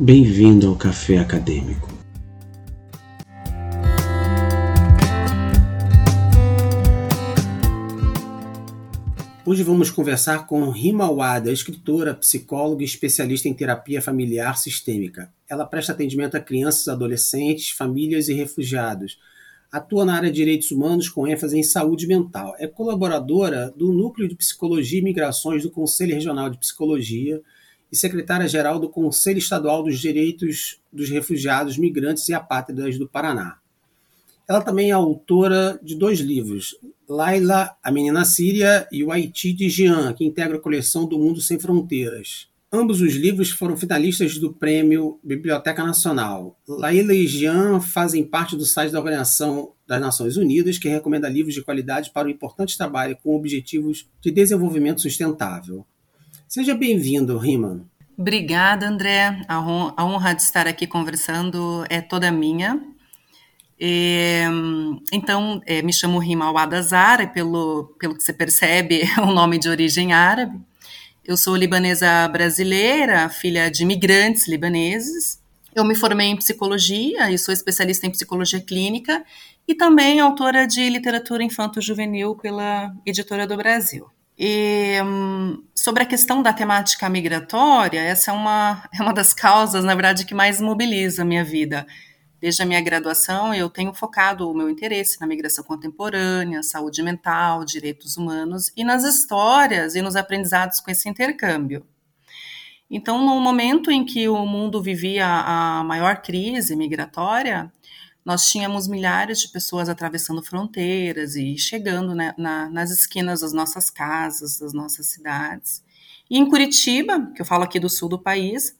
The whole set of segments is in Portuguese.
Bem-vindo ao Café Acadêmico. Hoje vamos conversar com Rima Wada, escritora, psicóloga e especialista em terapia familiar sistêmica. Ela presta atendimento a crianças, adolescentes, famílias e refugiados. Atua na área de direitos humanos com ênfase em saúde mental. É colaboradora do Núcleo de Psicologia e Migrações do Conselho Regional de Psicologia e secretária-geral do Conselho Estadual dos Direitos dos Refugiados, Migrantes e Apátridas do Paraná. Ela também é autora de dois livros, Laila, a Menina Síria e o Haiti de Jean, que integra a coleção do Mundo Sem Fronteiras. Ambos os livros foram finalistas do Prêmio Biblioteca Nacional. Laila e Jean fazem parte do site da Organização das Nações Unidas, que recomenda livros de qualidade para o importante trabalho com objetivos de desenvolvimento sustentável. Seja bem-vindo, Riman. Obrigada, André. A honra de estar aqui conversando é toda minha. E, então, é, me chamo Rima Wadazara, pelo, pelo que você percebe, é um nome de origem árabe. Eu sou libanesa brasileira, filha de imigrantes libaneses. Eu me formei em psicologia e sou especialista em psicologia clínica e também autora de literatura infanto-juvenil pela Editora do Brasil. E, um, sobre a questão da temática migratória, essa é uma, é uma das causas, na verdade, que mais mobiliza a minha vida. Desde a minha graduação, eu tenho focado o meu interesse na migração contemporânea, saúde mental, direitos humanos e nas histórias e nos aprendizados com esse intercâmbio. Então, no momento em que o mundo vivia a maior crise migratória, nós tínhamos milhares de pessoas atravessando fronteiras e chegando né, na, nas esquinas das nossas casas, das nossas cidades. E em Curitiba, que eu falo aqui do sul do país,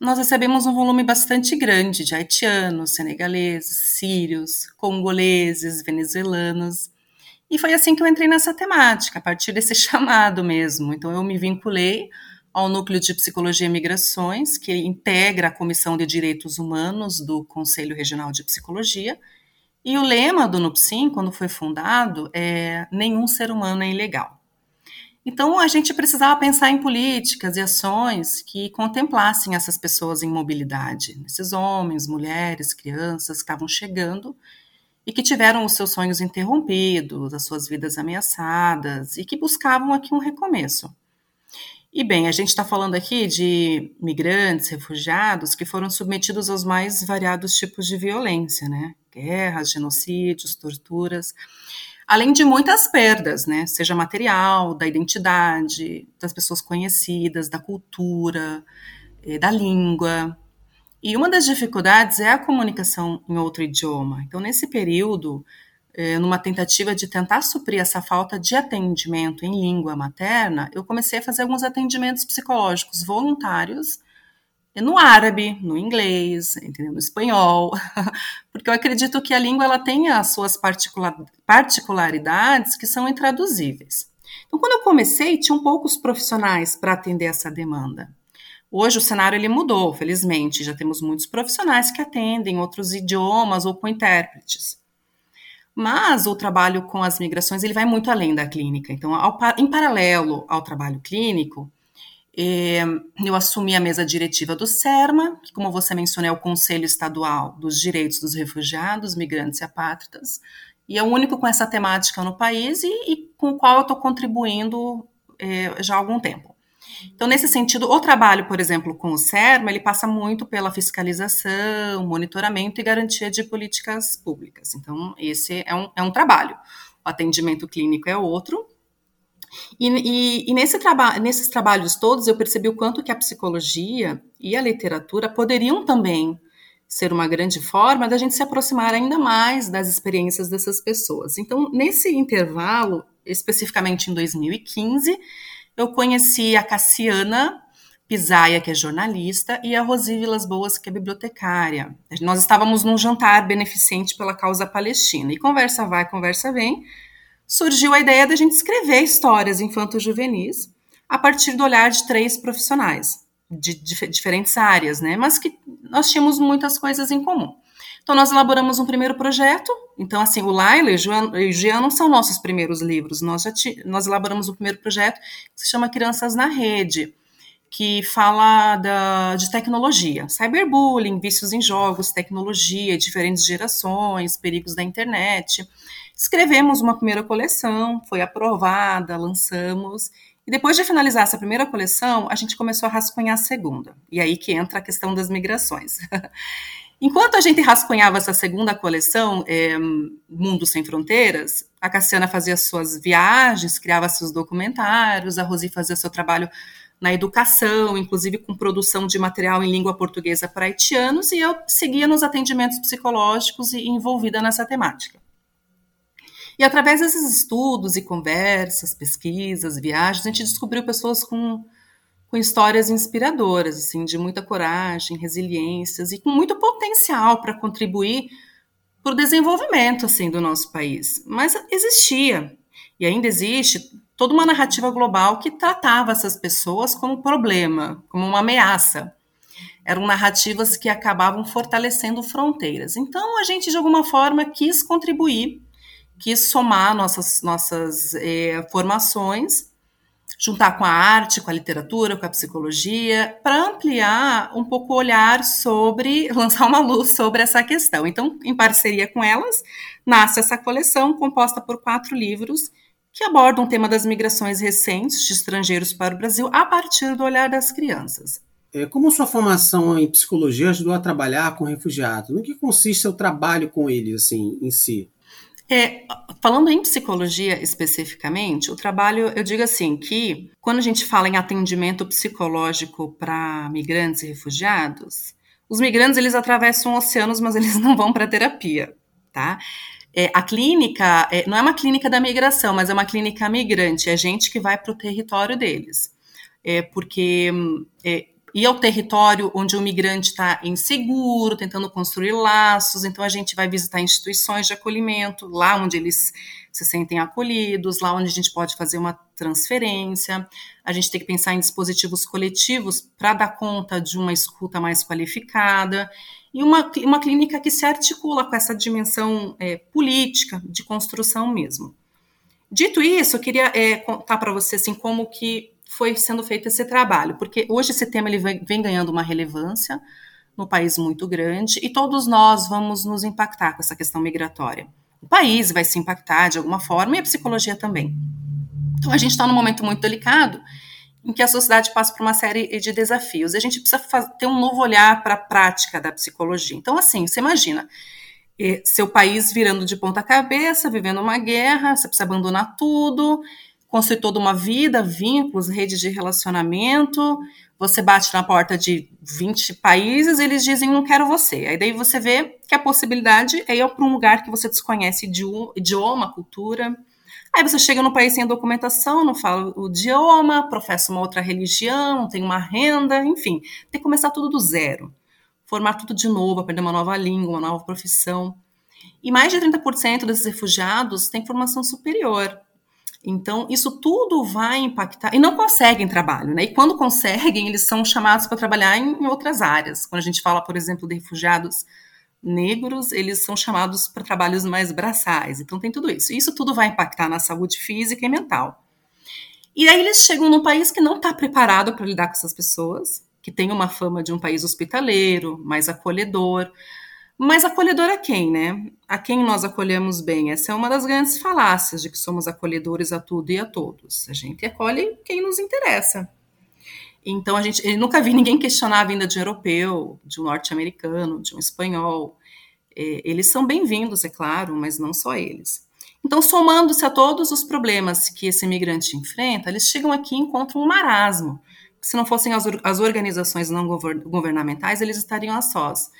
nós recebemos um volume bastante grande de haitianos, senegaleses, sírios, congoleses, venezuelanos. E foi assim que eu entrei nessa temática, a partir desse chamado mesmo. Então eu me vinculei ao Núcleo de Psicologia e Migrações, que integra a Comissão de Direitos Humanos do Conselho Regional de Psicologia. E o lema do NUPSIM, quando foi fundado, é Nenhum ser humano é ilegal. Então, a gente precisava pensar em políticas e ações que contemplassem essas pessoas em mobilidade, esses homens, mulheres, crianças que estavam chegando e que tiveram os seus sonhos interrompidos, as suas vidas ameaçadas e que buscavam aqui um recomeço. E bem, a gente está falando aqui de migrantes, refugiados que foram submetidos aos mais variados tipos de violência, né? Guerras, genocídios, torturas, além de muitas perdas, né? Seja material, da identidade, das pessoas conhecidas, da cultura, eh, da língua. E uma das dificuldades é a comunicação em outro idioma. Então, nesse período, é, numa tentativa de tentar suprir essa falta de atendimento em língua materna, eu comecei a fazer alguns atendimentos psicológicos voluntários no árabe, no inglês, entendeu? no espanhol, porque eu acredito que a língua ela tem as suas particularidades que são intraduzíveis. Então, quando eu comecei, tinham poucos profissionais para atender essa demanda. Hoje o cenário ele mudou, felizmente, já temos muitos profissionais que atendem outros idiomas ou com intérpretes. Mas o trabalho com as migrações ele vai muito além da clínica. Então, ao, em paralelo ao trabalho clínico, eh, eu assumi a mesa diretiva do CERMA, que, como você mencionou, é o Conselho Estadual dos Direitos dos Refugiados, Migrantes e Apátridas, e é o único com essa temática no país e, e com o qual eu estou contribuindo eh, já há algum tempo. Então, nesse sentido, o trabalho, por exemplo, com o CERMA, ele passa muito pela fiscalização, monitoramento e garantia de políticas públicas. Então, esse é um, é um trabalho. O atendimento clínico é outro. E, e, e nesse traba nesses trabalhos todos, eu percebi o quanto que a psicologia e a literatura poderiam também ser uma grande forma da gente se aproximar ainda mais das experiências dessas pessoas. Então, nesse intervalo, especificamente em 2015, eu conheci a Cassiana Pisaia, que é jornalista, e a Rosi Vilas Boas, que é bibliotecária. Nós estávamos num jantar beneficente pela causa palestina. E conversa vai, conversa vem, surgiu a ideia da gente escrever histórias infanto-juvenis a partir do olhar de três profissionais de, de diferentes áreas, né? Mas que nós tínhamos muitas coisas em comum. Então, nós elaboramos um primeiro projeto. Então, assim, o Laila e o Jean não são nossos primeiros livros. Nós já nós elaboramos um primeiro projeto que se chama Crianças na Rede, que fala da, de tecnologia, cyberbullying, vícios em jogos, tecnologia, diferentes gerações, perigos da internet. Escrevemos uma primeira coleção, foi aprovada, lançamos, e depois de finalizar essa primeira coleção, a gente começou a rascunhar a segunda. E aí que entra a questão das migrações. Enquanto a gente rascunhava essa segunda coleção, é, Mundo Sem Fronteiras, a Cassiana fazia suas viagens, criava seus documentários, a Rosi fazia seu trabalho na educação, inclusive com produção de material em língua portuguesa para haitianos, e eu seguia nos atendimentos psicológicos e envolvida nessa temática. E através desses estudos e conversas, pesquisas, viagens, a gente descobriu pessoas com, com histórias inspiradoras, assim, de muita coragem, resiliências e com muito potencial para contribuir para o desenvolvimento assim do nosso país. Mas existia e ainda existe toda uma narrativa global que tratava essas pessoas como problema, como uma ameaça. Eram narrativas que acabavam fortalecendo fronteiras. Então, a gente, de alguma forma, quis contribuir, quis somar nossas, nossas eh, formações, juntar com a arte, com a literatura, com a psicologia, para ampliar um pouco o olhar sobre, lançar uma luz sobre essa questão. Então, em parceria com elas, nasce essa coleção composta por quatro livros que aborda um tema das migrações recentes de estrangeiros para o Brasil a partir do olhar das crianças. É, como sua formação em psicologia ajudou a trabalhar com refugiados? No que consiste o trabalho com eles, assim, em si? É, falando em psicologia especificamente, o trabalho, eu digo assim, que quando a gente fala em atendimento psicológico para migrantes e refugiados, os migrantes eles atravessam oceanos, mas eles não vão para terapia, tá? É, a clínica é, não é uma clínica da migração, mas é uma clínica migrante, é gente que vai para o território deles. É, porque é, ir ao território onde o migrante está inseguro, tentando construir laços, então a gente vai visitar instituições de acolhimento, lá onde eles se sentem acolhidos, lá onde a gente pode fazer uma transferência. A gente tem que pensar em dispositivos coletivos para dar conta de uma escuta mais qualificada e uma, uma clínica que se articula com essa dimensão é, política, de construção mesmo. Dito isso, eu queria é, contar para você assim, como que foi sendo feito esse trabalho, porque hoje esse tema ele vem, ganhando uma relevância no país muito grande e todos nós vamos nos impactar com essa questão migratória. O país vai se impactar de alguma forma e a psicologia também. Então a gente está num momento muito delicado em que a sociedade passa por uma série de desafios. E a gente precisa ter um novo olhar para a prática da psicologia. Então, assim, você imagina eh, seu país virando de ponta cabeça, vivendo uma guerra, você precisa abandonar tudo, construir toda uma vida, vínculos, redes de relacionamento. Você bate na porta de 20 países, eles dizem não quero você. Aí daí você vê que a possibilidade é ir para um lugar que você desconhece idioma, cultura, Aí você chega no país sem documentação, não fala o idioma, professa uma outra religião, tem uma renda, enfim, tem que começar tudo do zero. Formar tudo de novo, aprender uma nova língua, uma nova profissão. E mais de 30% desses refugiados têm formação superior. Então, isso tudo vai impactar. E não conseguem trabalho, né? E quando conseguem, eles são chamados para trabalhar em outras áreas. Quando a gente fala, por exemplo, de refugiados negros, eles são chamados para trabalhos mais braçais. Então tem tudo isso. Isso tudo vai impactar na saúde física e mental. E aí eles chegam num país que não está preparado para lidar com essas pessoas, que tem uma fama de um país hospitaleiro, mais acolhedor. Mas acolhedor a quem, né? A quem nós acolhemos bem? Essa é uma das grandes falácias de que somos acolhedores a tudo e a todos. A gente acolhe quem nos interessa. Então a gente eu nunca vi ninguém questionar a vinda de um europeu, de um norte-americano, de um espanhol. É, eles são bem-vindos, é claro, mas não só eles. Então, somando-se a todos os problemas que esse imigrante enfrenta, eles chegam aqui e encontram um marasmo. Se não fossem as, as organizações não governamentais, eles estariam a sós.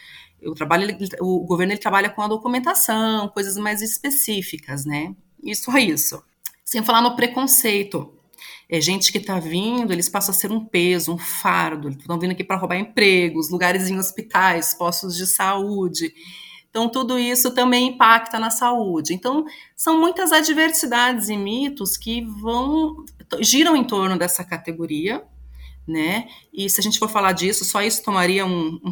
O, trabalho, o governo ele trabalha com a documentação, coisas mais específicas, né? Isso é isso. Sem falar no preconceito é, gente que está vindo, eles passam a ser um peso, um fardo, estão vindo aqui para roubar empregos, lugares em hospitais, postos de saúde. Então, tudo isso também impacta na saúde. Então, são muitas adversidades e mitos que vão giram em torno dessa categoria, né? E se a gente for falar disso, só isso tomaria um, um,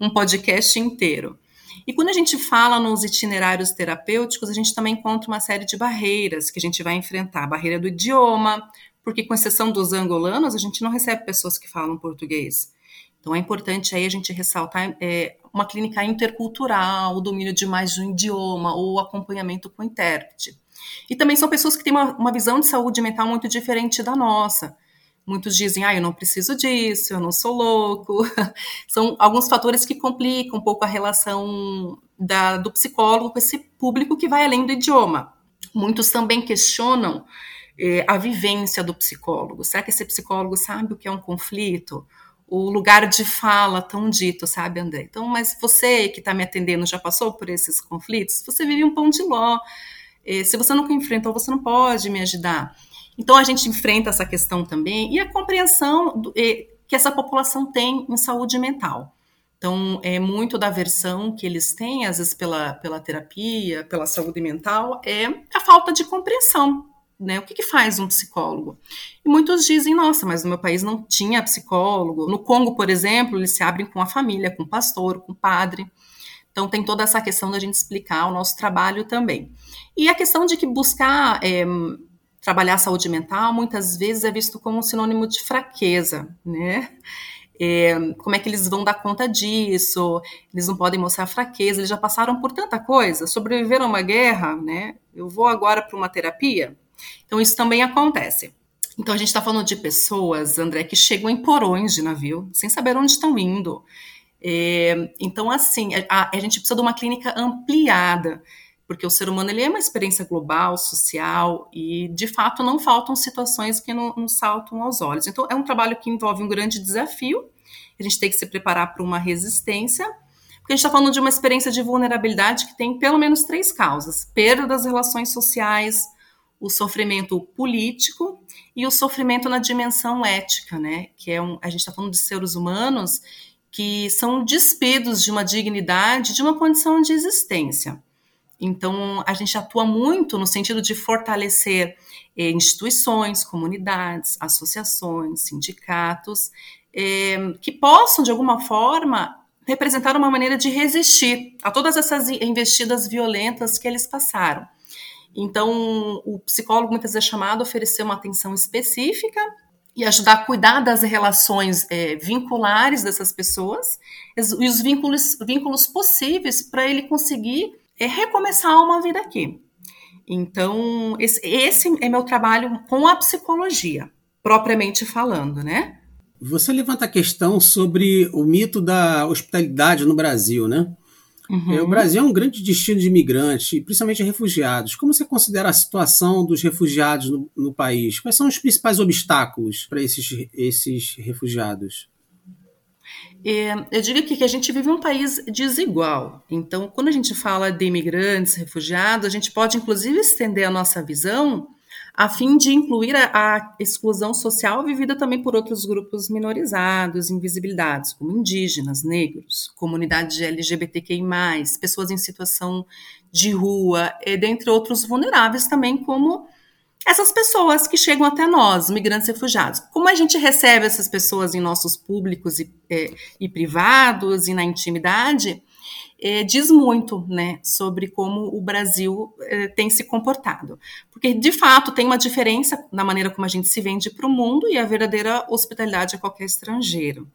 um podcast inteiro. E quando a gente fala nos itinerários terapêuticos, a gente também encontra uma série de barreiras que a gente vai enfrentar: a barreira do idioma, porque com exceção dos angolanos, a gente não recebe pessoas que falam português. Então é importante aí a gente ressaltar é, uma clínica intercultural, o domínio de mais de um idioma ou acompanhamento com intérprete. E também são pessoas que têm uma, uma visão de saúde mental muito diferente da nossa. Muitos dizem, ah, eu não preciso disso, eu não sou louco. São alguns fatores que complicam um pouco a relação da, do psicólogo com esse público que vai além do idioma. Muitos também questionam eh, a vivência do psicólogo. Será que esse psicólogo sabe o que é um conflito? O lugar de fala tão dito, sabe, André? Então, mas você que está me atendendo já passou por esses conflitos? Você vive um pão de ló. Eh, se você nunca enfrentou, você não pode me ajudar. Então, a gente enfrenta essa questão também e a compreensão do, eh, que essa população tem em saúde mental. Então, é muito da versão que eles têm, às vezes pela, pela terapia, pela saúde mental, é a falta de compreensão. Né? O que, que faz um psicólogo? E muitos dizem, nossa, mas no meu país não tinha psicólogo. No Congo, por exemplo, eles se abrem com a família, com o pastor, com o padre. Então, tem toda essa questão da gente explicar o nosso trabalho também. E a questão de que buscar é, trabalhar a saúde mental muitas vezes é visto como um sinônimo de fraqueza, né? É, como é que eles vão dar conta disso? Eles não podem mostrar fraqueza, eles já passaram por tanta coisa, sobreviveram a uma guerra, né? Eu vou agora para uma terapia. Então, isso também acontece. Então, a gente está falando de pessoas, André, que chegam em porões de navio, sem saber onde estão indo. É, então, assim, a, a gente precisa de uma clínica ampliada porque o ser humano ele é uma experiência global, social, e de fato não faltam situações que não, não saltam aos olhos. Então, é um trabalho que envolve um grande desafio, a gente tem que se preparar para uma resistência, porque a gente está falando de uma experiência de vulnerabilidade que tem pelo menos três causas: perda das relações sociais, o sofrimento político e o sofrimento na dimensão ética, né? Que é um, a gente está falando de seres humanos que são despidos de uma dignidade, de uma condição de existência. Então, a gente atua muito no sentido de fortalecer eh, instituições, comunidades, associações, sindicatos, eh, que possam, de alguma forma, representar uma maneira de resistir a todas essas investidas violentas que eles passaram. Então, o psicólogo muitas vezes é chamado a oferecer uma atenção específica e ajudar a cuidar das relações é, vinculares dessas pessoas e os vínculos, vínculos possíveis para ele conseguir é recomeçar uma vida aqui. Então, esse, esse é meu trabalho com a psicologia, propriamente falando, né? Você levanta a questão sobre o mito da hospitalidade no Brasil, né? Uhum. É, o Brasil é um grande destino de imigrantes, principalmente refugiados. Como você considera a situação dos refugiados no, no país? Quais são os principais obstáculos para esses, esses refugiados? É, eu digo que, a gente vive um país desigual. Então, quando a gente fala de imigrantes, refugiados, a gente pode inclusive estender a nossa visão a fim de incluir a, a, exclusão social vivida também por outros grupos minorizados, invisibilidades, como indígenas, negros, comunidade LGBTQI+, pessoas em situação de rua, e dentre outros vulneráveis também, como essas pessoas que chegam até nós, migrantes refugiados. Como a gente recebe essas pessoas em nossos públicos e, é, e privados e na intimidade, é, diz muito né, sobre como o Brasil é, tem se comportado. Porque, de fato, tem uma diferença na maneira como a gente se vende para o mundo e a verdadeira hospitalidade a qualquer estrangeiro.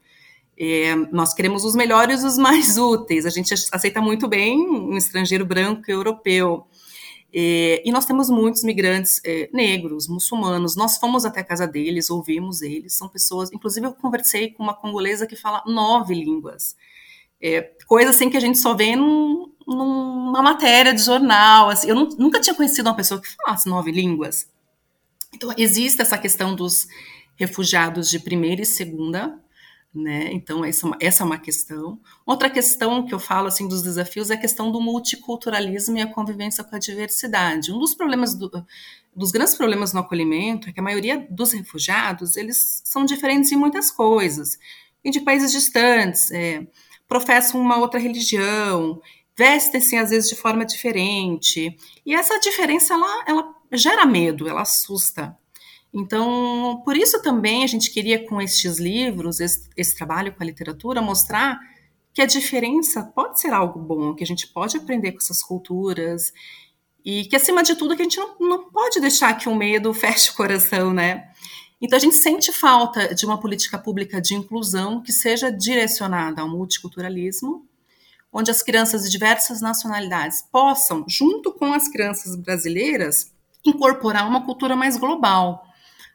É, nós queremos os melhores os mais úteis. A gente aceita muito bem um estrangeiro branco europeu. É, e nós temos muitos migrantes é, negros, muçulmanos. Nós fomos até a casa deles, ouvimos eles. São pessoas. Inclusive, eu conversei com uma congolesa que fala nove línguas. É, coisa assim que a gente só vê num, numa matéria de jornal. Assim. Eu não, nunca tinha conhecido uma pessoa que falasse nove línguas. Então, existe essa questão dos refugiados de primeira e segunda né? Então essa, é essa é uma questão. Outra questão que eu falo assim dos desafios é a questão do multiculturalismo e a convivência com a diversidade. Um dos problemas do, dos grandes problemas no acolhimento é que a maioria dos refugiados eles são diferentes em muitas coisas, vêm de países distantes, é, professam uma outra religião, vestem-se às vezes de forma diferente e essa diferença ela, ela gera medo, ela assusta. Então, por isso também a gente queria, com estes livros, esse, esse, trabalho com a literatura, mostrar que a diferença pode ser algo bom, que a gente pode aprender com essas culturas E que, acima de tudo, que a gente não, não pode deixar que o medo feche o coração, né? Então, a gente sente falta de uma política pública de inclusão que seja direcionada ao multiculturalismo, onde as crianças de diversas nacionalidades possam, junto com as crianças brasileiras, incorporar uma cultura mais global,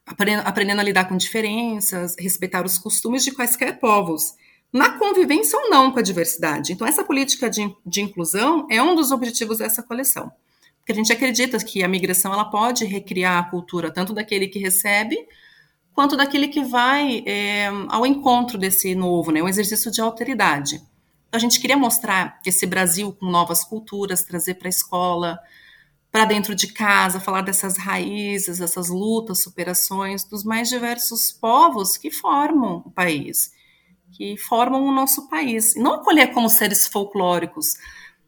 aprendendo a lidar com diferenças, respeitar os costumes de quaisquer povos, na convivência ou não com a diversidade. Então, essa política de, de inclusão é um dos objetivos dessa coleção. Porque a gente acredita que a migração ela pode recriar a cultura tanto daquele que recebe quanto daquele que vai é, ao encontro desse novo, né, um exercício de alteridade. A gente queria mostrar esse Brasil com novas culturas, trazer para a escola, para dentro de casa, falar dessas raízes, essas lutas, superações dos mais diversos povos que formam o país, que formam o nosso país. E não acolher como seres folclóricos,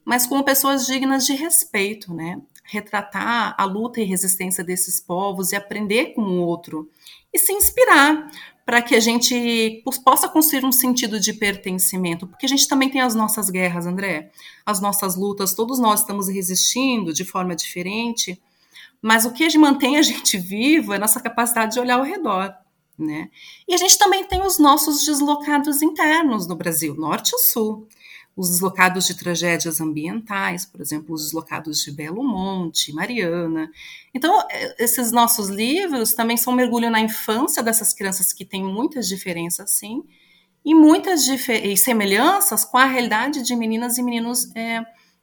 mas como pessoas dignas de respeito, né? Retratar a luta e resistência desses povos e aprender com o outro e se inspirar para que a gente possa construir um sentido de pertencimento, porque a gente também tem as nossas guerras, André, as nossas lutas, todos nós estamos resistindo de forma diferente, mas o que mantém a gente vivo é nossa capacidade de olhar ao redor. Né? E a gente também tem os nossos deslocados internos no Brasil, norte e sul os deslocados de tragédias ambientais, por exemplo, os deslocados de Belo Monte, Mariana. Então, é, esses nossos livros também são um mergulho na infância dessas crianças que têm muitas diferenças, sim, e muitas e semelhanças com a realidade de meninas e meninos é,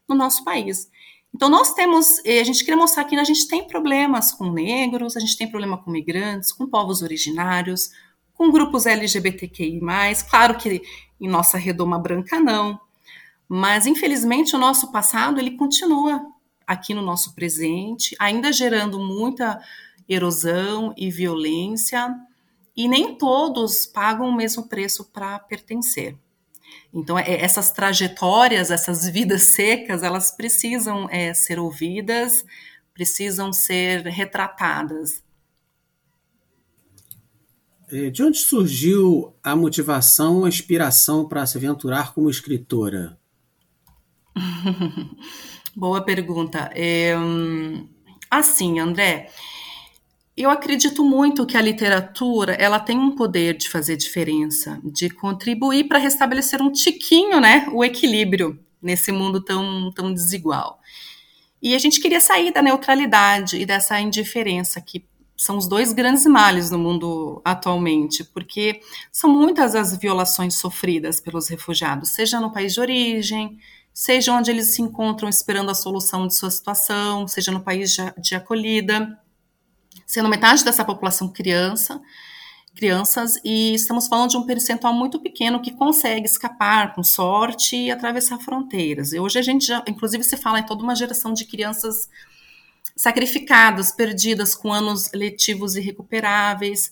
no nosso país. Então, nós temos, a gente queria mostrar que a gente tem problemas com negros, a gente tem problema com migrantes, com povos originários, com grupos LGBTQI. Claro que em nossa redoma branca, não. Mas infelizmente o nosso passado ele continua aqui no nosso presente, ainda gerando muita erosão e violência, e nem todos pagam o mesmo preço para pertencer. Então, é, essas trajetórias, essas vidas secas, elas precisam é, ser ouvidas, precisam ser retratadas. É, de onde surgiu a motivação, a inspiração para se aventurar como escritora? Boa pergunta. É, assim, André, eu acredito muito que a literatura ela tem um poder de fazer diferença, de contribuir para restabelecer um tiquinho, né, o equilíbrio nesse mundo tão, tão desigual. E a gente queria sair da neutralidade e dessa indiferença que são os dois grandes males no mundo atualmente, porque são muitas as violações sofridas pelos refugiados, seja no país de origem, seja onde eles se encontram esperando a solução de sua situação, seja no país de, acolhida, sendo metade dessa população criança, crianças, e estamos falando de um percentual muito pequeno que consegue escapar com sorte e atravessar fronteiras. E hoje a gente já, inclusive, se fala em toda uma geração de crianças sacrificadas, perdidas, com anos letivos irrecuperáveis.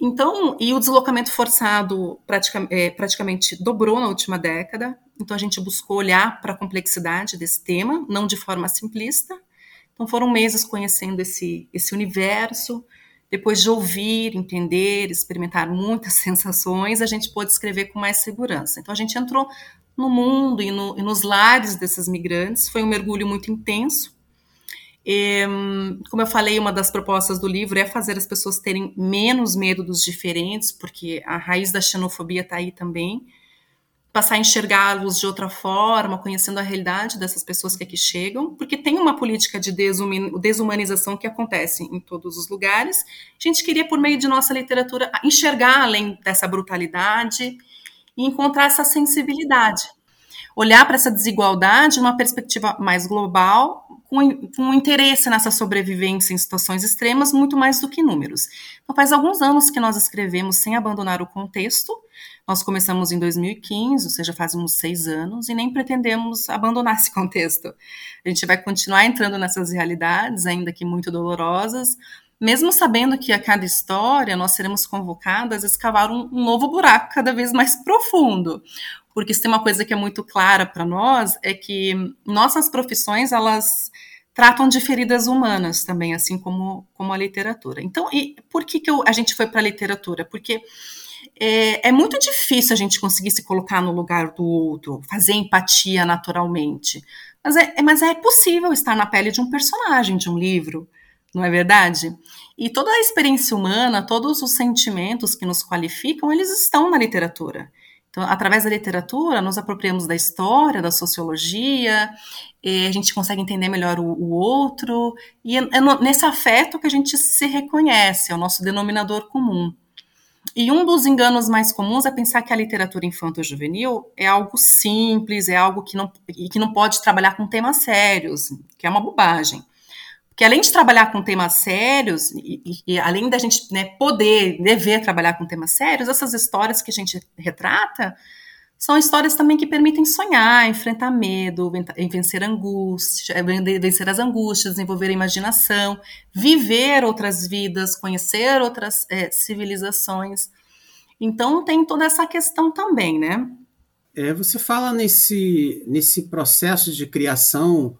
Então, e o deslocamento forçado praticamente, é, praticamente dobrou na última década. Então, a gente buscou olhar para a complexidade desse tema, não de forma simplista. Então, foram meses conhecendo esse, esse universo. Depois de ouvir, entender, experimentar muitas sensações, a gente pôde escrever com mais segurança. Então, a gente entrou no mundo e, no, e nos lares desses migrantes. Foi um mergulho muito intenso e, como eu falei, uma das propostas do livro é fazer as pessoas terem menos medo dos diferentes, porque a raiz da xenofobia está aí também. Passar a enxergá-los de outra forma, conhecendo a realidade dessas pessoas que aqui chegam, porque tem uma política de desumanização que acontece em todos os lugares. A gente queria, por meio de nossa literatura, enxergar além dessa brutalidade e encontrar essa sensibilidade olhar para essa desigualdade numa perspectiva mais global, com, com interesse nessa sobrevivência em situações extremas, muito mais do que números. Então, faz alguns anos que nós escrevemos sem abandonar o contexto. Nós começamos em 2015, ou seja, faz uns seis anos, e nem pretendemos abandonar esse contexto. A gente vai continuar entrando nessas realidades, ainda que muito dolorosas, mesmo sabendo que a cada história nós seremos convocadas a escavar um, um novo buraco cada vez mais profundo, porque se tem uma coisa que é muito clara para nós é que nossas profissões elas tratam de feridas humanas também, assim como, como a literatura. Então, e por que, que eu, a gente foi para a literatura? Porque é, é, muito difícil a gente conseguir se colocar no lugar do outro, fazer empatia naturalmente. Mas é, mas é possível estar na pele de um personagem de um livro, não é verdade? E toda a experiência humana, todos os sentimentos que nos qualificam, eles estão na literatura. Então, através da literatura, nos apropriamos da história, da sociologia, a gente consegue entender melhor o, o outro, e é, é no, nesse afeto que a gente se reconhece, é o nosso denominador comum. E um dos enganos mais comuns é pensar que a literatura infanto-juvenil é algo simples, é algo que não, que não pode trabalhar com temas sérios, que é uma bobagem. Porque além de trabalhar com temas sérios, e, e, e além da gente né, poder, dever trabalhar com temas sérios, essas histórias que a gente retrata são histórias também que permitem sonhar, enfrentar medo, vencer angústia, vencer as angústias, desenvolver a imaginação, viver outras vidas, conhecer outras é, civilizações. Então tem toda essa questão também, né? É, você fala nesse, nesse processo de criação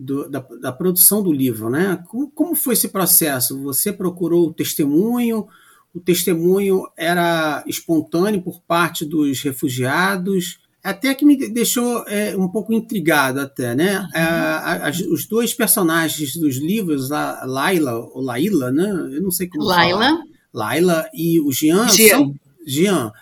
do, da, da, produção do livro, né? Como, como, foi esse processo? Você procurou o testemunho? O testemunho era espontâneo por parte dos refugiados? Até que me deixou é, um pouco intrigado até, né? A, a, os dois personagens dos livros, a Laila, ou Laila, né? Eu não sei como Laila. falar. Laila e o Jean, Jean. são... Jean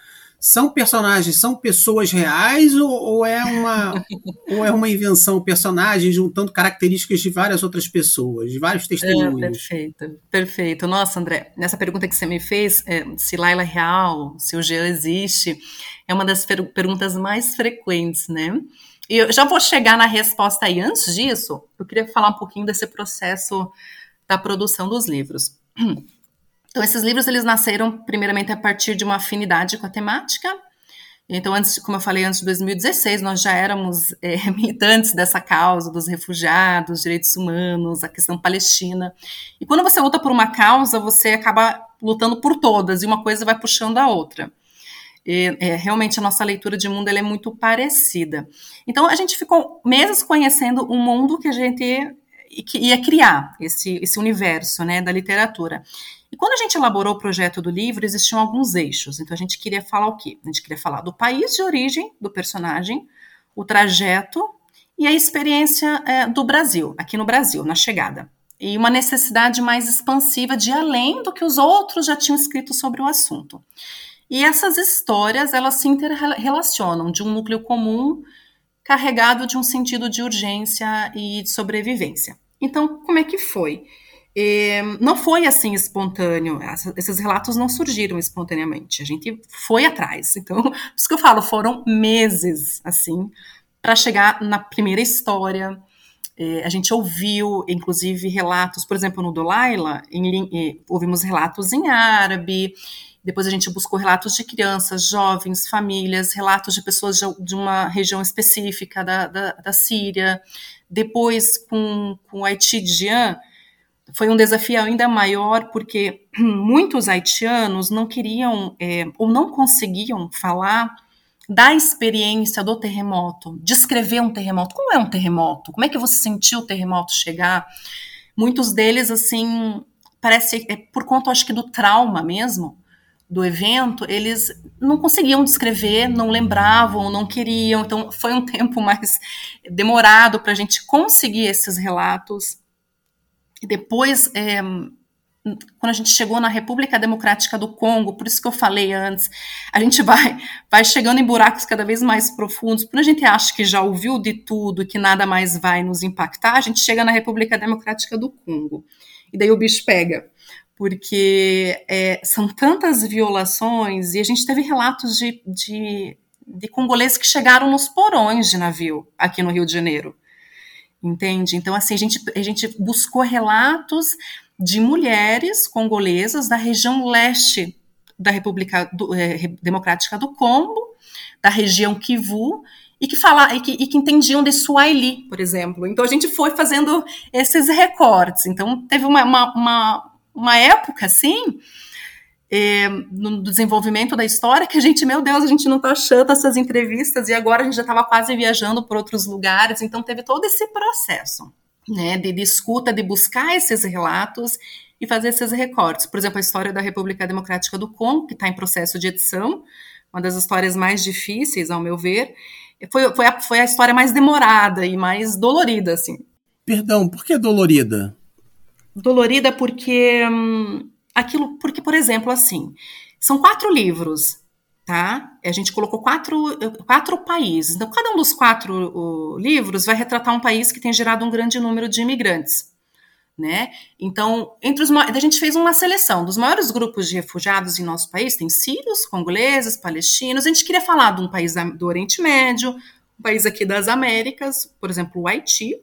são personagens, são pessoas reais ou, ou, é uma ou é uma invenção, personagem juntando características de várias outras pessoas, de vários testemunhos? É, perfeito, perfeito. Nossa, André, nessa pergunta que você me fez, é, se Laila é real, se o Jean existe, é uma das per perguntas mais frequentes, né? E eu já vou chegar na resposta aí. Antes disso, eu queria falar um pouquinho desse processo da produção dos livros. Então, esses livros eles nasceram primeiramente a partir de uma afinidade com a temática. Então, antes, como eu falei, antes de 2016, nós já éramos é, militantes dessa causa dos refugiados, direitos humanos, a questão palestina. E quando você luta por uma causa, você acaba lutando por todas, e uma coisa vai puxando a outra. E, é, realmente a nossa leitura de mundo é muito parecida. Então a gente ficou meses conhecendo um mundo que a gente ia criar, esse, esse universo né, da literatura. E quando a gente elaborou o projeto do livro, existiam alguns eixos. Então a gente queria falar o quê? A gente queria falar do país de origem do personagem, o trajeto e a experiência é, do Brasil, aqui no Brasil, na chegada. E uma necessidade mais expansiva de além do que os outros já tinham escrito sobre o assunto. E essas histórias, elas se interrelacionam de um núcleo comum carregado de um sentido de urgência e de sobrevivência. Então, como é que foi? E não foi assim espontâneo, esses relatos não surgiram espontaneamente, a gente foi atrás. Então, por isso que eu falo, foram meses, assim, para chegar na primeira história. a gente ouviu, inclusive, relatos, por exemplo, no Dolaila, em, ouvimos relatos em árabe, depois a gente buscou relatos de crianças, jovens, famílias, relatos de pessoas de, de uma região específica da, da, da Síria. Depois, com, com Haiti Jean, foi um desafio ainda maior porque muitos haitianos não queriam é, ou não conseguiam falar da experiência do terremoto, descrever um terremoto. Como é um terremoto? Como é que você sentiu o terremoto chegar? Muitos deles, assim, parece é por conta, acho que do trauma mesmo do evento, eles não conseguiam descrever, não lembravam, não queriam. Então, foi um tempo mais demorado para a gente conseguir esses relatos. E depois, é, quando a gente chegou na República Democrática do Congo, por isso que eu falei antes, a gente vai, vai chegando em buracos cada vez mais profundos. Quando a gente acha que já ouviu de tudo e que nada mais vai nos impactar, a gente chega na República Democrática do Congo. E daí o bicho pega. Porque é, são tantas violações, e a gente teve relatos de, de, de congoleses que chegaram nos porões de navio aqui no Rio de Janeiro entende? Então, assim, a gente, a gente buscou relatos de mulheres congolesas da região leste da República do, é, Democrática do Congo, da região Kivu, e que, fala, e que, e que entendiam de Swahili, por exemplo. Então, a gente foi fazendo esses recortes. Então, teve uma, uma, uma, uma época, assim, é, no desenvolvimento da história que a gente, meu Deus, a gente não está achando essas entrevistas e agora a gente já estava quase viajando por outros lugares, então teve todo esse processo, né, de, de escuta, de buscar esses relatos e fazer esses recortes. Por exemplo, a história da República Democrática do Congo, que está em processo de edição, uma das histórias mais difíceis, ao meu ver, foi, foi, a, foi a história mais demorada e mais dolorida, assim. Perdão, por que dolorida? Dolorida porque hum, aquilo, porque por exemplo, assim, são quatro livros, tá? A gente colocou quatro, quatro países. Então, cada um dos quatro o, livros vai retratar um país que tem gerado um grande número de imigrantes. Né? Então, entre os a gente fez uma seleção dos maiores grupos de refugiados em nosso país, tem sírios, congoleses, palestinos. A gente queria falar de um país do Oriente Médio, um país aqui das Américas, por exemplo, o Haiti,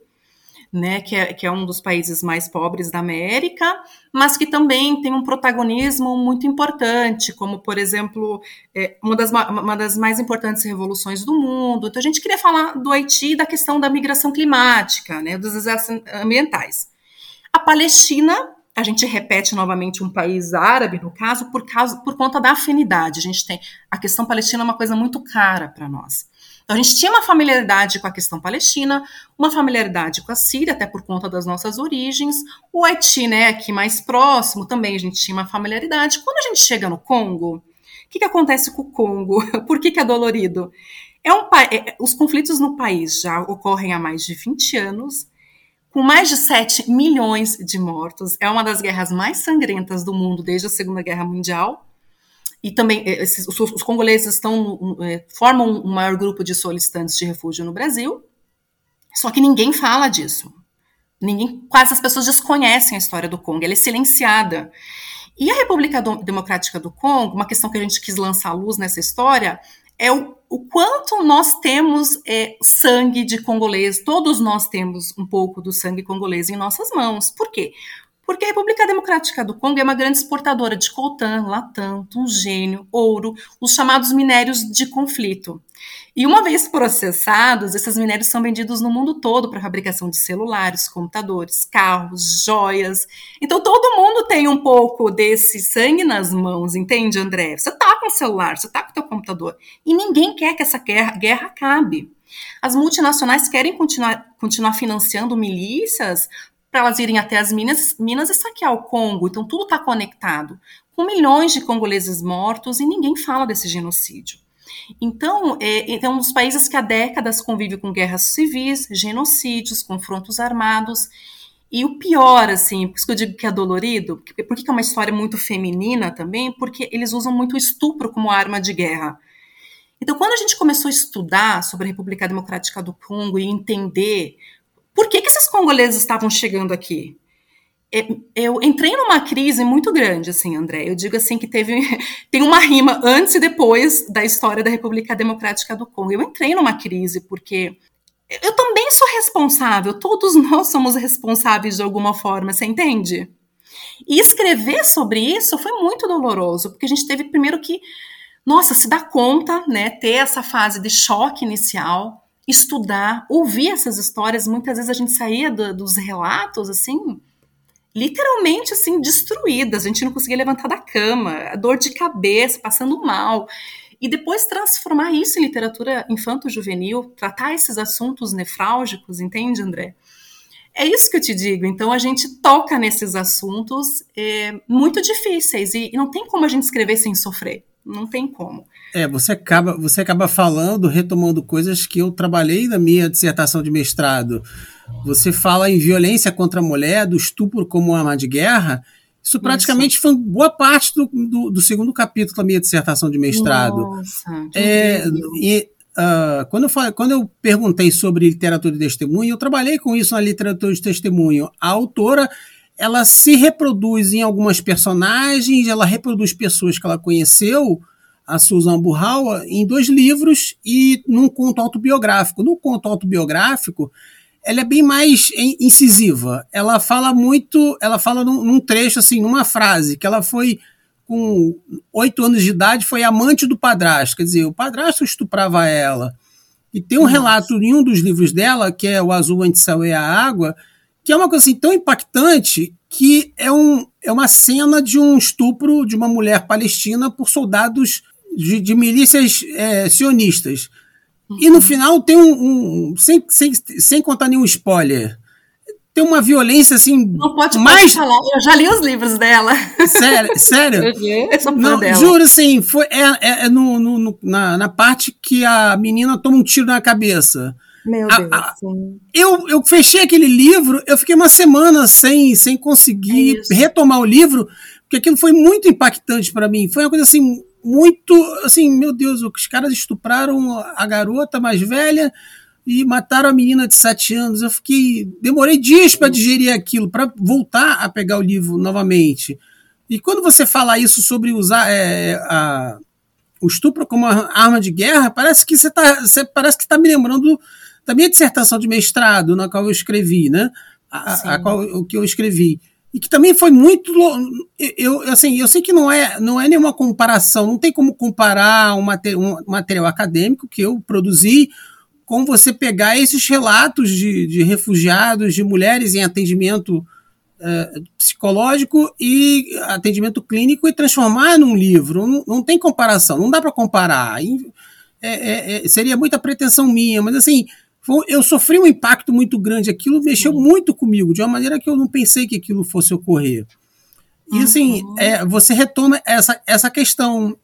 né, que é, que é um dos países mais pobres da América, mas que também tem um protagonismo muito importante, como, por exemplo, é, uma, das, uma das mais importantes revoluções do mundo. Então, a gente queria falar do Haiti e da questão da migração climática, né, dos desastres ambientais. A Palestina, a gente repete novamente um país árabe, no caso, por, causa, por conta da afinidade. A gente tem a questão palestina é uma coisa muito cara para nós. Então, a gente tinha uma familiaridade com a questão palestina, uma familiaridade com a Síria, até por conta das nossas origens. O Haiti, né, aqui mais próximo, também a gente tinha uma familiaridade. Quando a gente chega no Congo, o que, que acontece com o Congo? Por que, que é dolorido? É um, é, os conflitos no país já ocorrem há mais de 20 anos com mais de 7 milhões de mortos. É uma das guerras mais sangrentas do mundo desde a Segunda Guerra Mundial. E também eh, esses, os, os, congoleses estão, é, formam um maior grupo de solicitantes de refúgio no Brasil. Só que ninguém fala disso. Ninguém, quase as pessoas desconhecem a história do Congo. Ela é silenciada. E a República Democrática do Congo, uma questão que a gente quis lançar à luz nessa história, é o, o quanto nós temos é, sangue de congolês, todos nós temos um pouco do sangue congolês em nossas mãos. Por quê? Porque a República Democrática do Congo é uma grande exportadora de coltan, latã, tungênio, ouro, os chamados minérios de conflito. E uma vez processados, esses minérios são vendidos no mundo todo para fabricação de celulares, computadores, carros, joias. Então todo mundo tem um pouco desse sangue nas mãos, entende, André? Você tá com o celular, você tá com o teu computador. E ninguém quer que essa guerra, guerra acabe. As multinacionais querem continuar, continuar financiando milícias para elas irem até as minas, minas e saquear o Congo. Então tudo está conectado, com milhões de congoleses mortos e ninguém fala desse genocídio. Então, é, é um dos países que há décadas convive com guerras civis, genocídios, confrontos armados. E o pior, assim, por isso que eu digo que é dolorido, por que é uma história muito feminina também? Porque eles usam muito o estupro como arma de guerra. Então, quando a gente começou a estudar sobre a República Democrática do Congo e entender por que, que esses congoleses estavam chegando aqui? É, eu entrei numa crise muito grande, assim, André. Eu digo assim que teve tem uma rima antes e depois da história da República Democrática do Congo. Eu entrei numa crise porque eu também sou responsável. Todos nós somos responsáveis de alguma forma, você entende? E escrever sobre isso foi muito doloroso, porque a gente teve primeiro que, nossa, se dar conta, né, ter essa fase de choque inicial, estudar, ouvir essas histórias. Muitas vezes a gente saía do, dos relatos assim, literalmente assim destruídas. A gente não conseguia levantar da cama, dor de cabeça, passando mal. E depois transformar isso em literatura infanto-juvenil, tratar esses assuntos nefrálgicos, entende, André? É isso que eu te digo. Então a gente toca nesses assuntos é, muito difíceis e, e não tem como a gente escrever sem sofrer. Não tem como. É, você acaba, você acaba falando, retomando coisas que eu trabalhei na minha dissertação de mestrado. Você fala em violência contra a mulher, do estupro como arma de guerra. Isso praticamente foi boa parte do, do, do, segundo capítulo da minha dissertação de mestrado. Nossa, é, e, uh, quando, eu falei, quando eu perguntei sobre literatura de testemunho, eu trabalhei com isso na literatura de testemunho. A autora ela se reproduz em algumas personagens, ela reproduz pessoas que ela conheceu, a Susan Burrell em dois livros e num conto autobiográfico. No conto autobiográfico, ela é bem mais incisiva. Ela fala muito, ela fala num, num trecho, assim, numa frase, que ela foi com oito anos de idade, foi amante do padrasto. Quer dizer, o padrasto estuprava ela. E tem um Nossa. relato em um dos livros dela, que é O Azul Antes Céu e a Água, que é uma coisa assim, tão impactante que é, um, é uma cena de um estupro de uma mulher palestina por soldados de, de milícias é, sionistas. Uhum. E no final tem um. um sem, sem, sem contar nenhum spoiler. tem uma violência assim. Não pode mais falar. Eu já li os livros dela. Sério, sério. Eu sou não, dela. Juro assim, foi é, é, é no, no, no, na, na parte que a menina toma um tiro na cabeça. Meu Deus. A, a, eu, eu fechei aquele livro, eu fiquei uma semana sem, sem conseguir é retomar o livro, porque aquilo foi muito impactante para mim. Foi uma coisa assim, muito assim, meu Deus, os caras estupraram a garota mais velha e mataram a menina de sete anos. Eu fiquei. Demorei dias para digerir aquilo, para voltar a pegar o livro novamente. E quando você fala isso sobre usar é, a, o estupro como arma de guerra, parece que você, tá, você parece que está me lembrando da minha dissertação de mestrado, na qual eu escrevi, né? A, a qual o que eu escrevi e que também foi muito eu assim eu sei que não é não é nenhuma comparação não tem como comparar um, mater, um material acadêmico que eu produzi com você pegar esses relatos de, de refugiados, de mulheres em atendimento é, psicológico e atendimento clínico e transformar num livro. Não, não tem comparação, não dá para comparar. É, é, é, seria muita pretensão minha, mas assim, eu sofri um impacto muito grande. Aquilo mexeu muito comigo, de uma maneira que eu não pensei que aquilo fosse ocorrer. E assim, uhum. é, você retoma essa, essa questão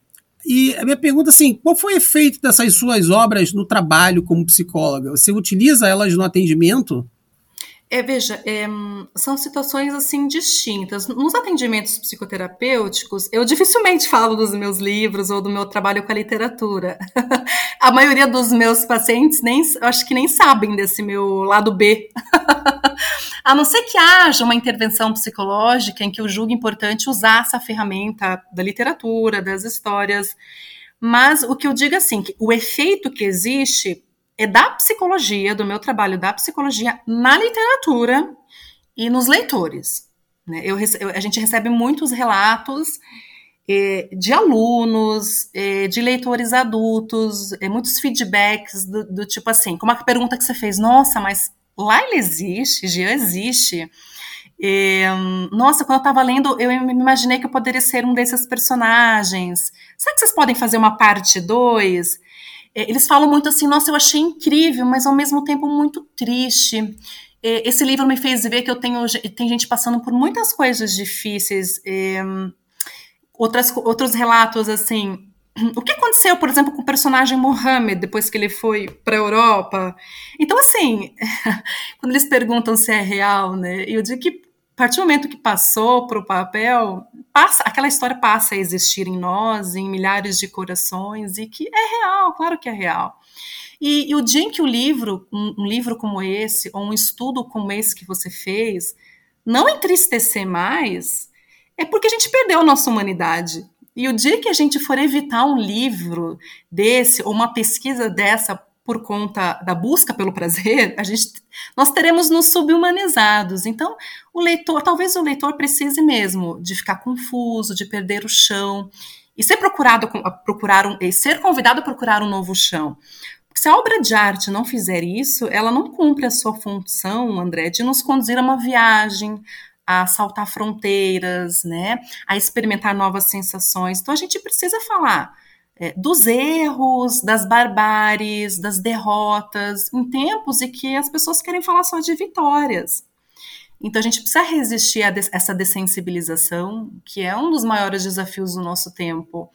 e a minha pergunta assim, qual foi o efeito dessas suas obras no trabalho como psicóloga? Você utiliza elas no atendimento? É, veja, é, são situações assim distintas. Nos atendimentos psicoterapêuticos, eu dificilmente falo dos meus livros ou do meu trabalho com a literatura. a maioria dos meus pacientes nem, acho que nem sabem desse meu lado B. a não ser que haja uma intervenção psicológica em que eu julgue importante usar essa ferramenta da literatura, das histórias. Mas o que eu digo é assim, que o efeito que existe é da psicologia, do meu trabalho da psicologia na literatura e nos leitores. Né? Eu, a gente recebe muitos relatos eh, de alunos, eh, de leitores adultos, eh, muitos feedbacks do, do, tipo assim, como a pergunta que você fez, nossa, mas lá ele existe, já existe. nossa, quando eu estava lendo, eu me imaginei que eu poderia ser um desses personagens. Será que vocês podem fazer uma parte 2? É, eles falam muito assim, nossa, eu achei incrível, mas ao mesmo tempo muito triste. É, esse livro me fez ver que eu tenho tem gente passando por muitas coisas difíceis. É, outras, outros relatos assim. O que aconteceu, por exemplo, com o personagem Mohammed depois que ele foi para a Europa? Então, assim, quando eles perguntam se é real, né? Eu digo que partir do momento que passou para o papel, passa, aquela história passa a existir em nós, em milhares de corações, e que é real, claro que é real. E, e o dia em que o livro, um, um, livro como esse, ou um estudo como esse que você fez, não entristecer mais, é porque a gente perdeu a nossa humanidade. E o dia que a gente for evitar um livro desse, ou uma pesquisa dessa por conta da busca pelo prazer, a gente, nós teremos nos subhumanizados. Então, o leitor, talvez o leitor precise mesmo de ficar confuso, de perder o chão e ser procurado procurar um, ser convidado a procurar um novo chão. Se a obra de arte não fizer isso, ela não cumpre a sua função, André, de nos conduzir a uma viagem, a saltar fronteiras, né, a experimentar novas sensações. Então a gente precisa falar é, dos erros, das barbáries, das derrotas, em tempos em que as pessoas querem falar só de vitórias. Então a gente precisa resistir a des essa dessensibilização, que é um dos maiores desafios do nosso tempo.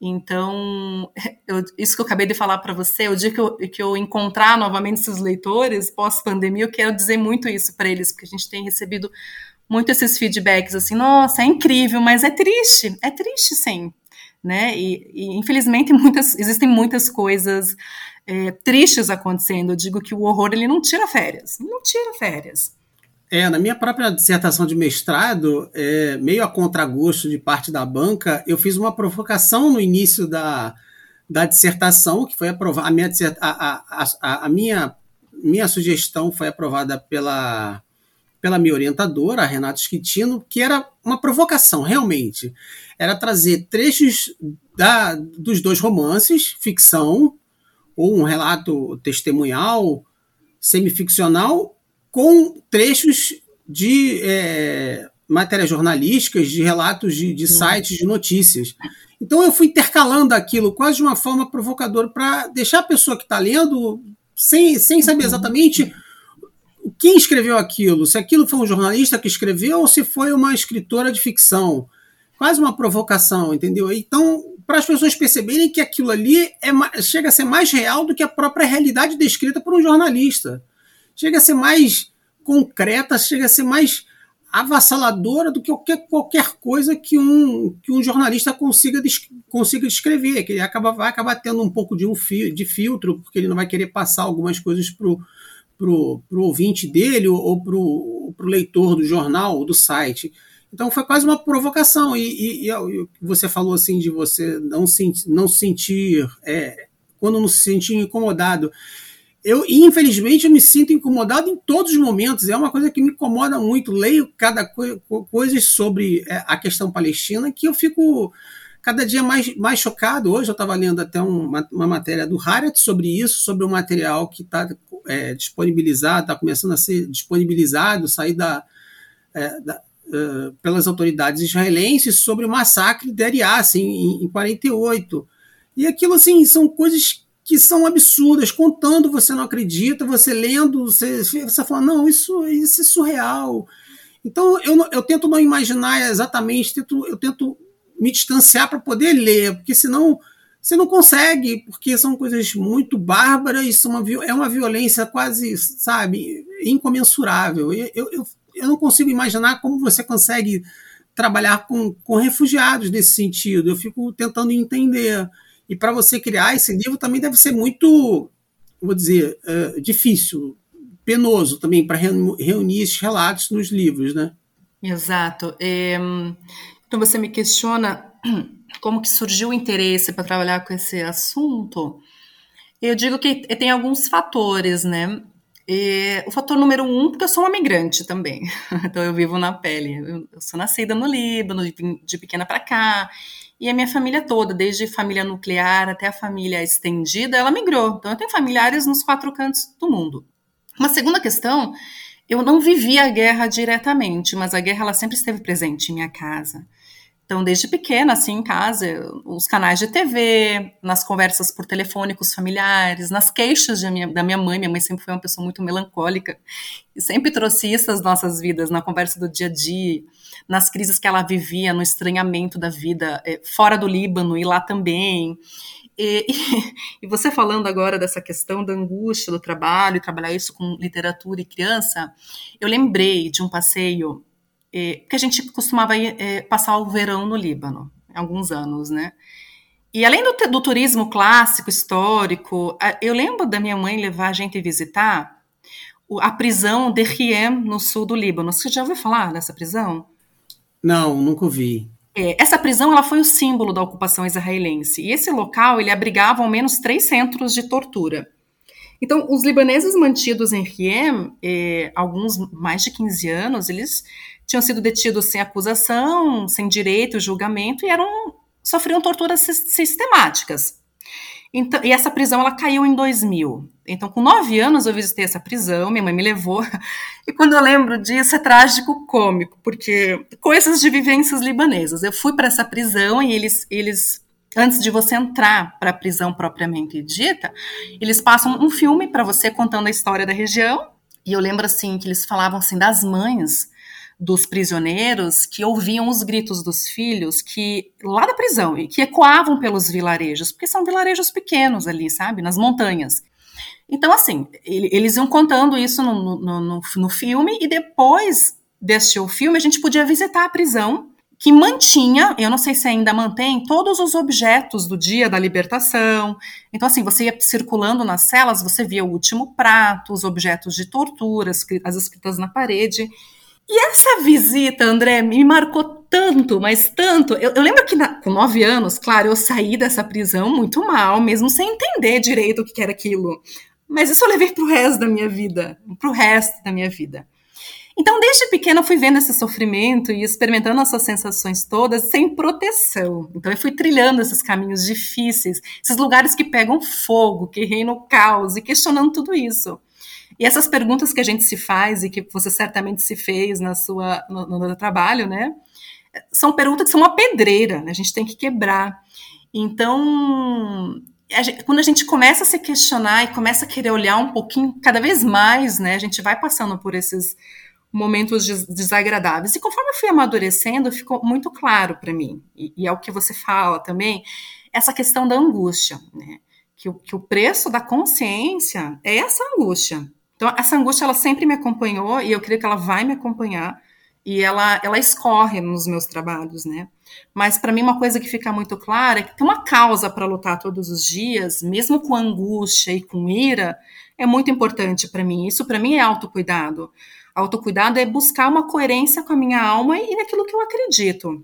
Então, eu, isso que eu acabei de falar para você, o dia que eu, que eu encontrar novamente esses leitores pós-pandemia, eu quero dizer muito isso para eles, porque a gente tem recebido muito esses feedbacks assim, nossa, é incrível, mas é triste, é triste sim, né? E, e infelizmente muitas, existem muitas coisas é, tristes acontecendo. Eu digo que o horror ele não tira férias, não tira férias. É, na minha própria dissertação de mestrado, é, meio a contragosto de parte da banca, eu fiz uma provocação no início da, da dissertação, que foi aprovada. A minha, a, a, a, minha, minha sugestão foi aprovada pela, pela minha orientadora, a Renata Schittino, que era uma provocação, realmente era trazer trechos da, dos dois romances, ficção, ou um relato testemunhal, semificcional, com trechos de é, matérias jornalísticas, de relatos de, de sites de notícias. Então eu fui intercalando aquilo quase de uma forma provocadora para deixar a pessoa que está lendo sem, sem saber uhum. exatamente quem escreveu aquilo, se aquilo foi um jornalista que escreveu ou se foi uma escritora de ficção. Quase uma provocação, entendeu? Então, para as pessoas perceberem que aquilo ali é, chega a ser mais real do que a própria realidade descrita por um jornalista. Chega a ser mais concreta, chega a ser mais avassaladora do que qualquer, qualquer coisa que um, que um jornalista consiga, consiga descrever, que ele acaba, vai acabar tendo um pouco de, um de filtro, porque ele não vai querer passar algumas coisas para o pro, pro ouvinte dele ou para o leitor do jornal ou do site. Então foi quase uma provocação. E, e, e, você falou assim de você não, se, não sentir, é, quando não se sentir incomodado eu, infelizmente, eu me sinto incomodado em todos os momentos. É uma coisa que me incomoda muito. Leio cada coisa coisas sobre é, a questão palestina que eu fico cada dia mais, mais chocado. Hoje eu estava lendo até uma, uma, matéria do Haaretz sobre isso, sobre o material que está é, disponibilizado, está começando a ser disponibilizado, sair da, é, da uh, pelas autoridades israelenses sobre o massacre de Ariá, assim, em, em 48. E aquilo, assim, são coisas que são absurdas, contando você não acredita, você lendo, você, você fala, não, isso, isso é surreal. Então eu, eu tento não imaginar exatamente, tento, eu tento me distanciar para poder ler, porque senão você não consegue, porque são coisas muito bárbaras, é uma, é uma violência quase, sabe, incomensurável. Eu, eu, eu não consigo imaginar como você consegue trabalhar com, com refugiados nesse sentido. Eu fico tentando entender. E para você criar esse livro também deve ser muito, vou dizer, uh, difícil, penoso também para reunir esses relatos nos livros, né? Exato. É, então você me questiona como que surgiu o interesse para trabalhar com esse assunto. Eu digo que tem alguns fatores, né? E o fator número um, porque eu sou uma migrante também, então eu vivo na pele. Eu, eu sou nascida no Líbano, de, de pequena para cá, e a minha família toda, desde família nuclear até a família estendida, ela migrou. Então eu tenho familiares nos quatro cantos do mundo. Uma segunda questão, eu não vivi a guerra diretamente, mas a guerra ela sempre esteve presente em minha casa. Então, desde pequena, assim, em casa, os canais de TV, nas conversas por telefone com os familiares, nas queixas minha, da minha mãe. Minha mãe sempre foi uma pessoa muito melancólica e sempre trouxe isso às nossas vidas, na conversa do dia a dia nas crises que ela vivia, no estranhamento da vida é, fora do Líbano e lá também. E, e, e, você falando agora dessa questão da angústia do trabalho, trabalhar isso com literatura e criança, eu lembrei de um passeio é, que a gente costumava ir, é, passar o verão no Líbano, alguns anos, né? E além do, do, turismo clássico, histórico, eu lembro da minha mãe levar a gente visitar a prisão de Riem, no sul do Líbano. Você já ouviu falar dessa prisão? Não, nunca ouvi. É, essa prisão ela foi o símbolo da ocupação israelense. E esse local ele abrigava ao menos três centros de tortura. Então, os libaneses mantidos em Riem, eh, alguns mais de 15 anos, eles tinham sido detidos sem acusação, sem direito, julgamento e eram sofriam torturas sistemáticas. Então, e essa prisão ela caiu em 2000. Então, com nove anos, eu visitei essa prisão, minha mãe me levou. E quando eu lembro disso, é trágico cômico, porque coisas de vivências libanesas. Eu fui para essa prisão e eles, eles, antes de você entrar para a prisão propriamente dita, eles passam um filme para você contando a história da região. E eu lembro assim que eles falavam assim das mães dos prisioneiros que ouviam os gritos dos filhos que lá da prisão e que ecoavam pelos vilarejos, porque são vilarejos pequenos ali, sabe, nas montanhas. Então, assim, eles iam contando isso no, no, no, no filme e depois de assistir o filme a gente podia visitar a prisão que mantinha, eu não sei se ainda mantém, todos os objetos do dia da libertação. Então, assim, você ia circulando nas celas, você via o último prato, os objetos de tortura, as escritas na parede. E essa visita, André, me marcou tanto, mas tanto. Eu, eu lembro que na, com nove anos, claro, eu saí dessa prisão muito mal, mesmo sem entender direito o que era aquilo. Mas isso eu levei para o resto da minha vida, para o resto da minha vida. Então, desde pequena, eu fui vendo esse sofrimento e experimentando essas sensações todas sem proteção. Então, eu fui trilhando esses caminhos difíceis, esses lugares que pegam fogo, que reina o caos, e questionando tudo isso. E essas perguntas que a gente se faz e que você certamente se fez na sua, no, no trabalho, né? São perguntas que são uma pedreira, né? a gente tem que quebrar. Então, a gente, quando a gente começa a se questionar e começa a querer olhar um pouquinho, cada vez mais, né, a gente vai passando por esses momentos desagradáveis. E conforme eu fui amadurecendo, ficou muito claro para mim, e, e, é o que você fala também, essa questão da angústia, né? Que que o preço da consciência é essa angústia. Então, essa angústia, ela sempre me acompanhou, e eu creio que ela vai me acompanhar, e ela, ela escorre nos meus trabalhos, né? Mas para mim uma coisa que fica muito clara é que tem uma causa para lutar todos os dias, mesmo com angústia e com ira, é muito importante para mim. Isso para mim é autocuidado. Autocuidado é buscar uma coerência com a minha alma e naquilo que eu acredito.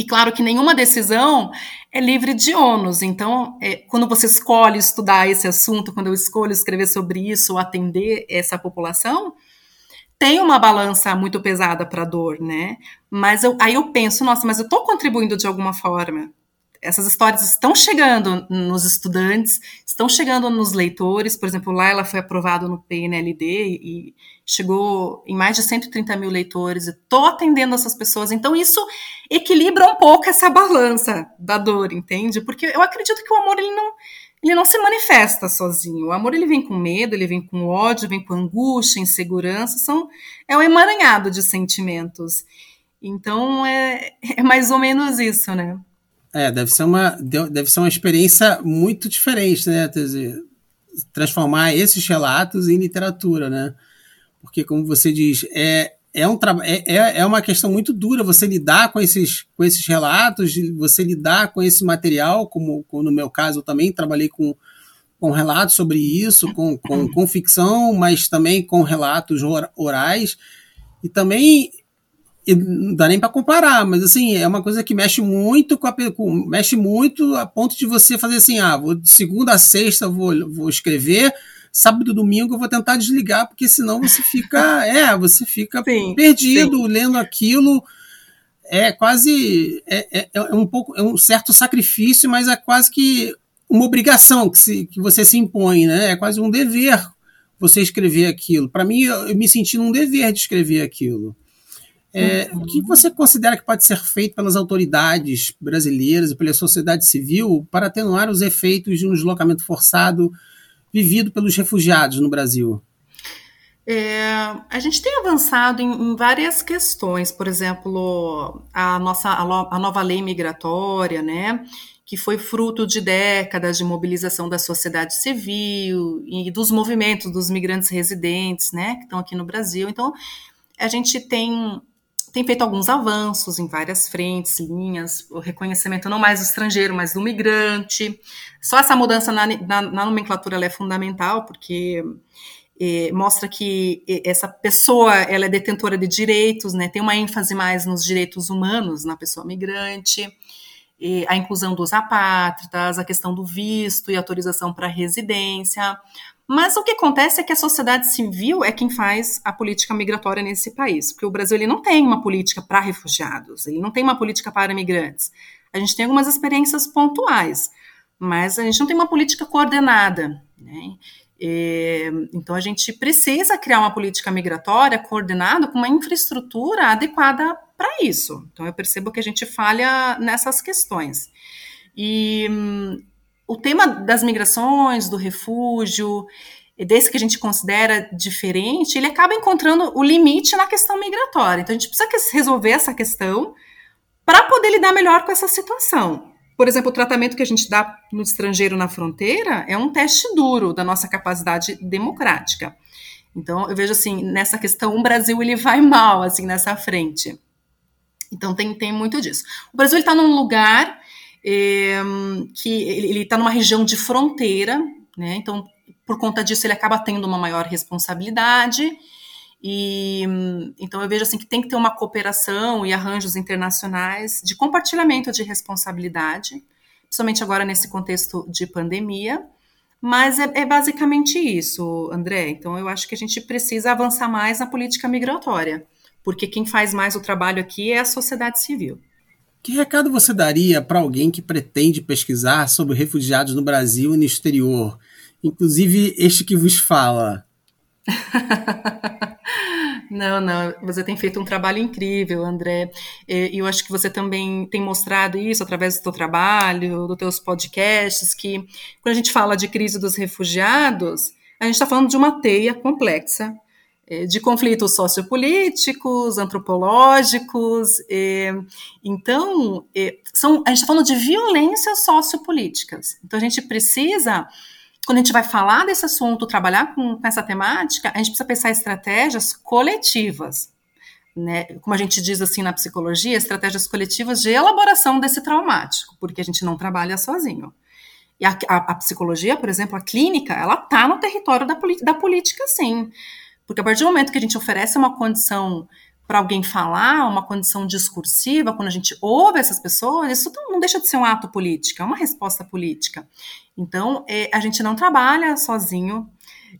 E claro que nenhuma decisão é livre de ônus. Então, é, quando você escolhe estudar esse assunto, quando eu escolho escrever sobre isso, ou atender essa população, tem uma balança muito pesada para a dor, né? Mas eu, aí eu penso, nossa, mas eu estou contribuindo de alguma forma. Essas histórias estão chegando nos estudantes, estão chegando nos leitores. Por exemplo, lá ela foi aprovada no PNLD e chegou em mais de 130 mil leitores. Estou atendendo essas pessoas. Então, isso equilibra um pouco essa balança da dor, entende? Porque eu acredito que o amor ele não, ele não se manifesta sozinho. O amor ele vem com medo, ele vem com ódio, vem com angústia, insegurança, são é um emaranhado de sentimentos. Então é, é mais ou menos isso, né? É, deve ser uma deve ser uma experiência muito diferente, né? Transformar esses relatos em literatura, né? Porque como você diz, é é, um é, é, é uma questão muito dura você lidar com esses, com esses relatos, você lidar com esse material, como, como no meu caso eu também trabalhei com, com relatos sobre isso, com, com, com ficção, mas também com relatos orais, e também não dá nem para comparar, mas assim, é uma coisa que mexe muito com a com, mexe muito a ponto de você fazer assim, ah, vou de segunda a sexta vou, vou escrever, sábado e domingo eu vou tentar desligar, porque senão você fica, é, você fica sim, perdido sim. lendo aquilo. É quase é, é, é, um pouco é um certo sacrifício, mas é quase que uma obrigação que, se, que você se impõe, né? É quase um dever você escrever aquilo. Para mim, eu, eu me senti num dever de escrever aquilo. É. O que você considera que pode ser feito pelas autoridades brasileiras e pela sociedade civil para atenuar os efeitos de um deslocamento forçado vivido pelos refugiados no Brasil? É, a gente tem avançado em, em, várias questões, por exemplo, a nossa a nova lei migratória, né, que foi fruto de décadas de mobilização da sociedade civil e dos movimentos dos migrantes residentes, né, que estão aqui no Brasil. Então, a gente tem tem feito alguns avanços em várias frentes, linhas, o reconhecimento não mais do estrangeiro, mas do migrante. Só essa mudança na, na, na nomenclatura é fundamental, porque é, mostra que essa pessoa ela é detentora de direitos, né, tem uma ênfase mais nos direitos humanos na pessoa migrante, a inclusão dos apátridas, a questão do visto e autorização para residência, mas o que acontece é que a sociedade civil é quem faz a política migratória nesse país, porque o Brasil ele não tem uma política para refugiados, ele não tem uma política para imigrantes. A gente tem algumas experiências pontuais, mas a gente não tem uma política coordenada. Né? E, então a gente precisa criar uma política migratória coordenada com uma infraestrutura adequada para isso. Então eu percebo que a gente falha nessas questões. E o tema das migrações, do refúgio, desse que a gente considera diferente, ele acaba encontrando o limite na questão migratória. Então a gente precisa resolver essa questão para poder lidar melhor com essa situação. Por exemplo, o tratamento que a gente dá no estrangeiro na fronteira é um teste duro da nossa capacidade democrática. Então, eu vejo assim, nessa questão, o Brasil ele vai mal assim nessa frente. Então tem, tem muito disso. O Brasil está num lugar é, que ele está numa região de fronteira, né? Então, por conta disso, ele acaba tendo uma maior responsabilidade. E então eu vejo assim que tem que ter uma cooperação e arranjos internacionais de compartilhamento de responsabilidade, principalmente agora nesse contexto de pandemia. Mas é, é basicamente isso, André. Então eu acho que a gente precisa avançar mais na política migratória, porque quem faz mais o trabalho aqui é a sociedade civil. Que recado você daria para alguém que pretende pesquisar sobre refugiados no Brasil e no exterior? Inclusive este que vos fala. Não, não, você tem feito um trabalho incrível, André. E eu acho que você também tem mostrado isso através do seu trabalho, dos teus podcasts, que quando a gente fala de crise dos refugiados, a gente está falando de uma teia complexa de conflitos sociopolíticos, antropológicos. então, são, a gente está falando de violências sociopolíticas. Então, a gente precisa quando a gente vai falar desse assunto, trabalhar com, com essa temática, a gente precisa pensar estratégias coletivas. Né? Como a gente diz assim na psicologia, estratégias coletivas de elaboração desse traumático, porque a gente não trabalha sozinho. E a, a, a psicologia, por exemplo, a clínica, ela está no território da, da política, sim. Porque a partir do momento que a gente oferece uma condição para alguém falar, uma condição discursiva, quando a gente ouve essas pessoas, isso não deixa de ser um ato político, é uma resposta política. Então, é, a gente não trabalha sozinho,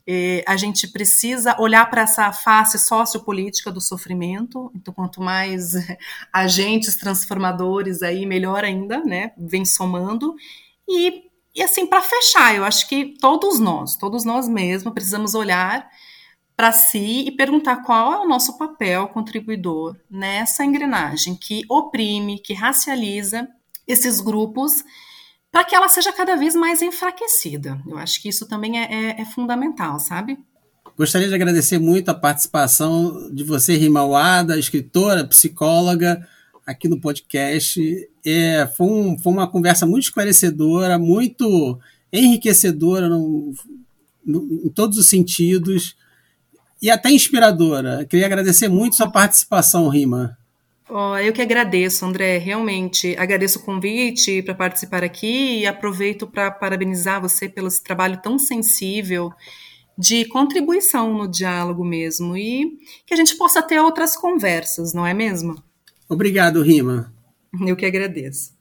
é, a gente precisa olhar para essa face sociopolítica do sofrimento. Então, quanto mais agentes transformadores aí, melhor ainda, né? Vem somando. E, e assim, para fechar, eu acho que todos nós, todos nós mesmos, precisamos olhar para si e perguntar qual é o nosso papel contribuidor nessa engrenagem que oprime, que racializa esses grupos, para que ela seja cada vez mais enfraquecida. Eu acho que isso também é, é, é fundamental, sabe? Gostaria de agradecer muito a participação de você, Rimauada, escritora, psicóloga, aqui no podcast. É, foi, um, foi uma conversa muito esclarecedora, muito enriquecedora no, no, em todos os sentidos e até inspiradora. Queria agradecer muito sua participação, Rima. Oh, eu que agradeço, André, realmente. Agradeço o convite para participar aqui e aproveito para parabenizar você pelo esse trabalho tão sensível de contribuição no diálogo mesmo e que a gente possa ter outras conversas, não é mesmo? Obrigado, Rima. Eu que agradeço.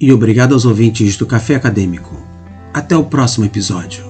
E obrigado aos ouvintes do Café Acadêmico. Até o próximo episódio.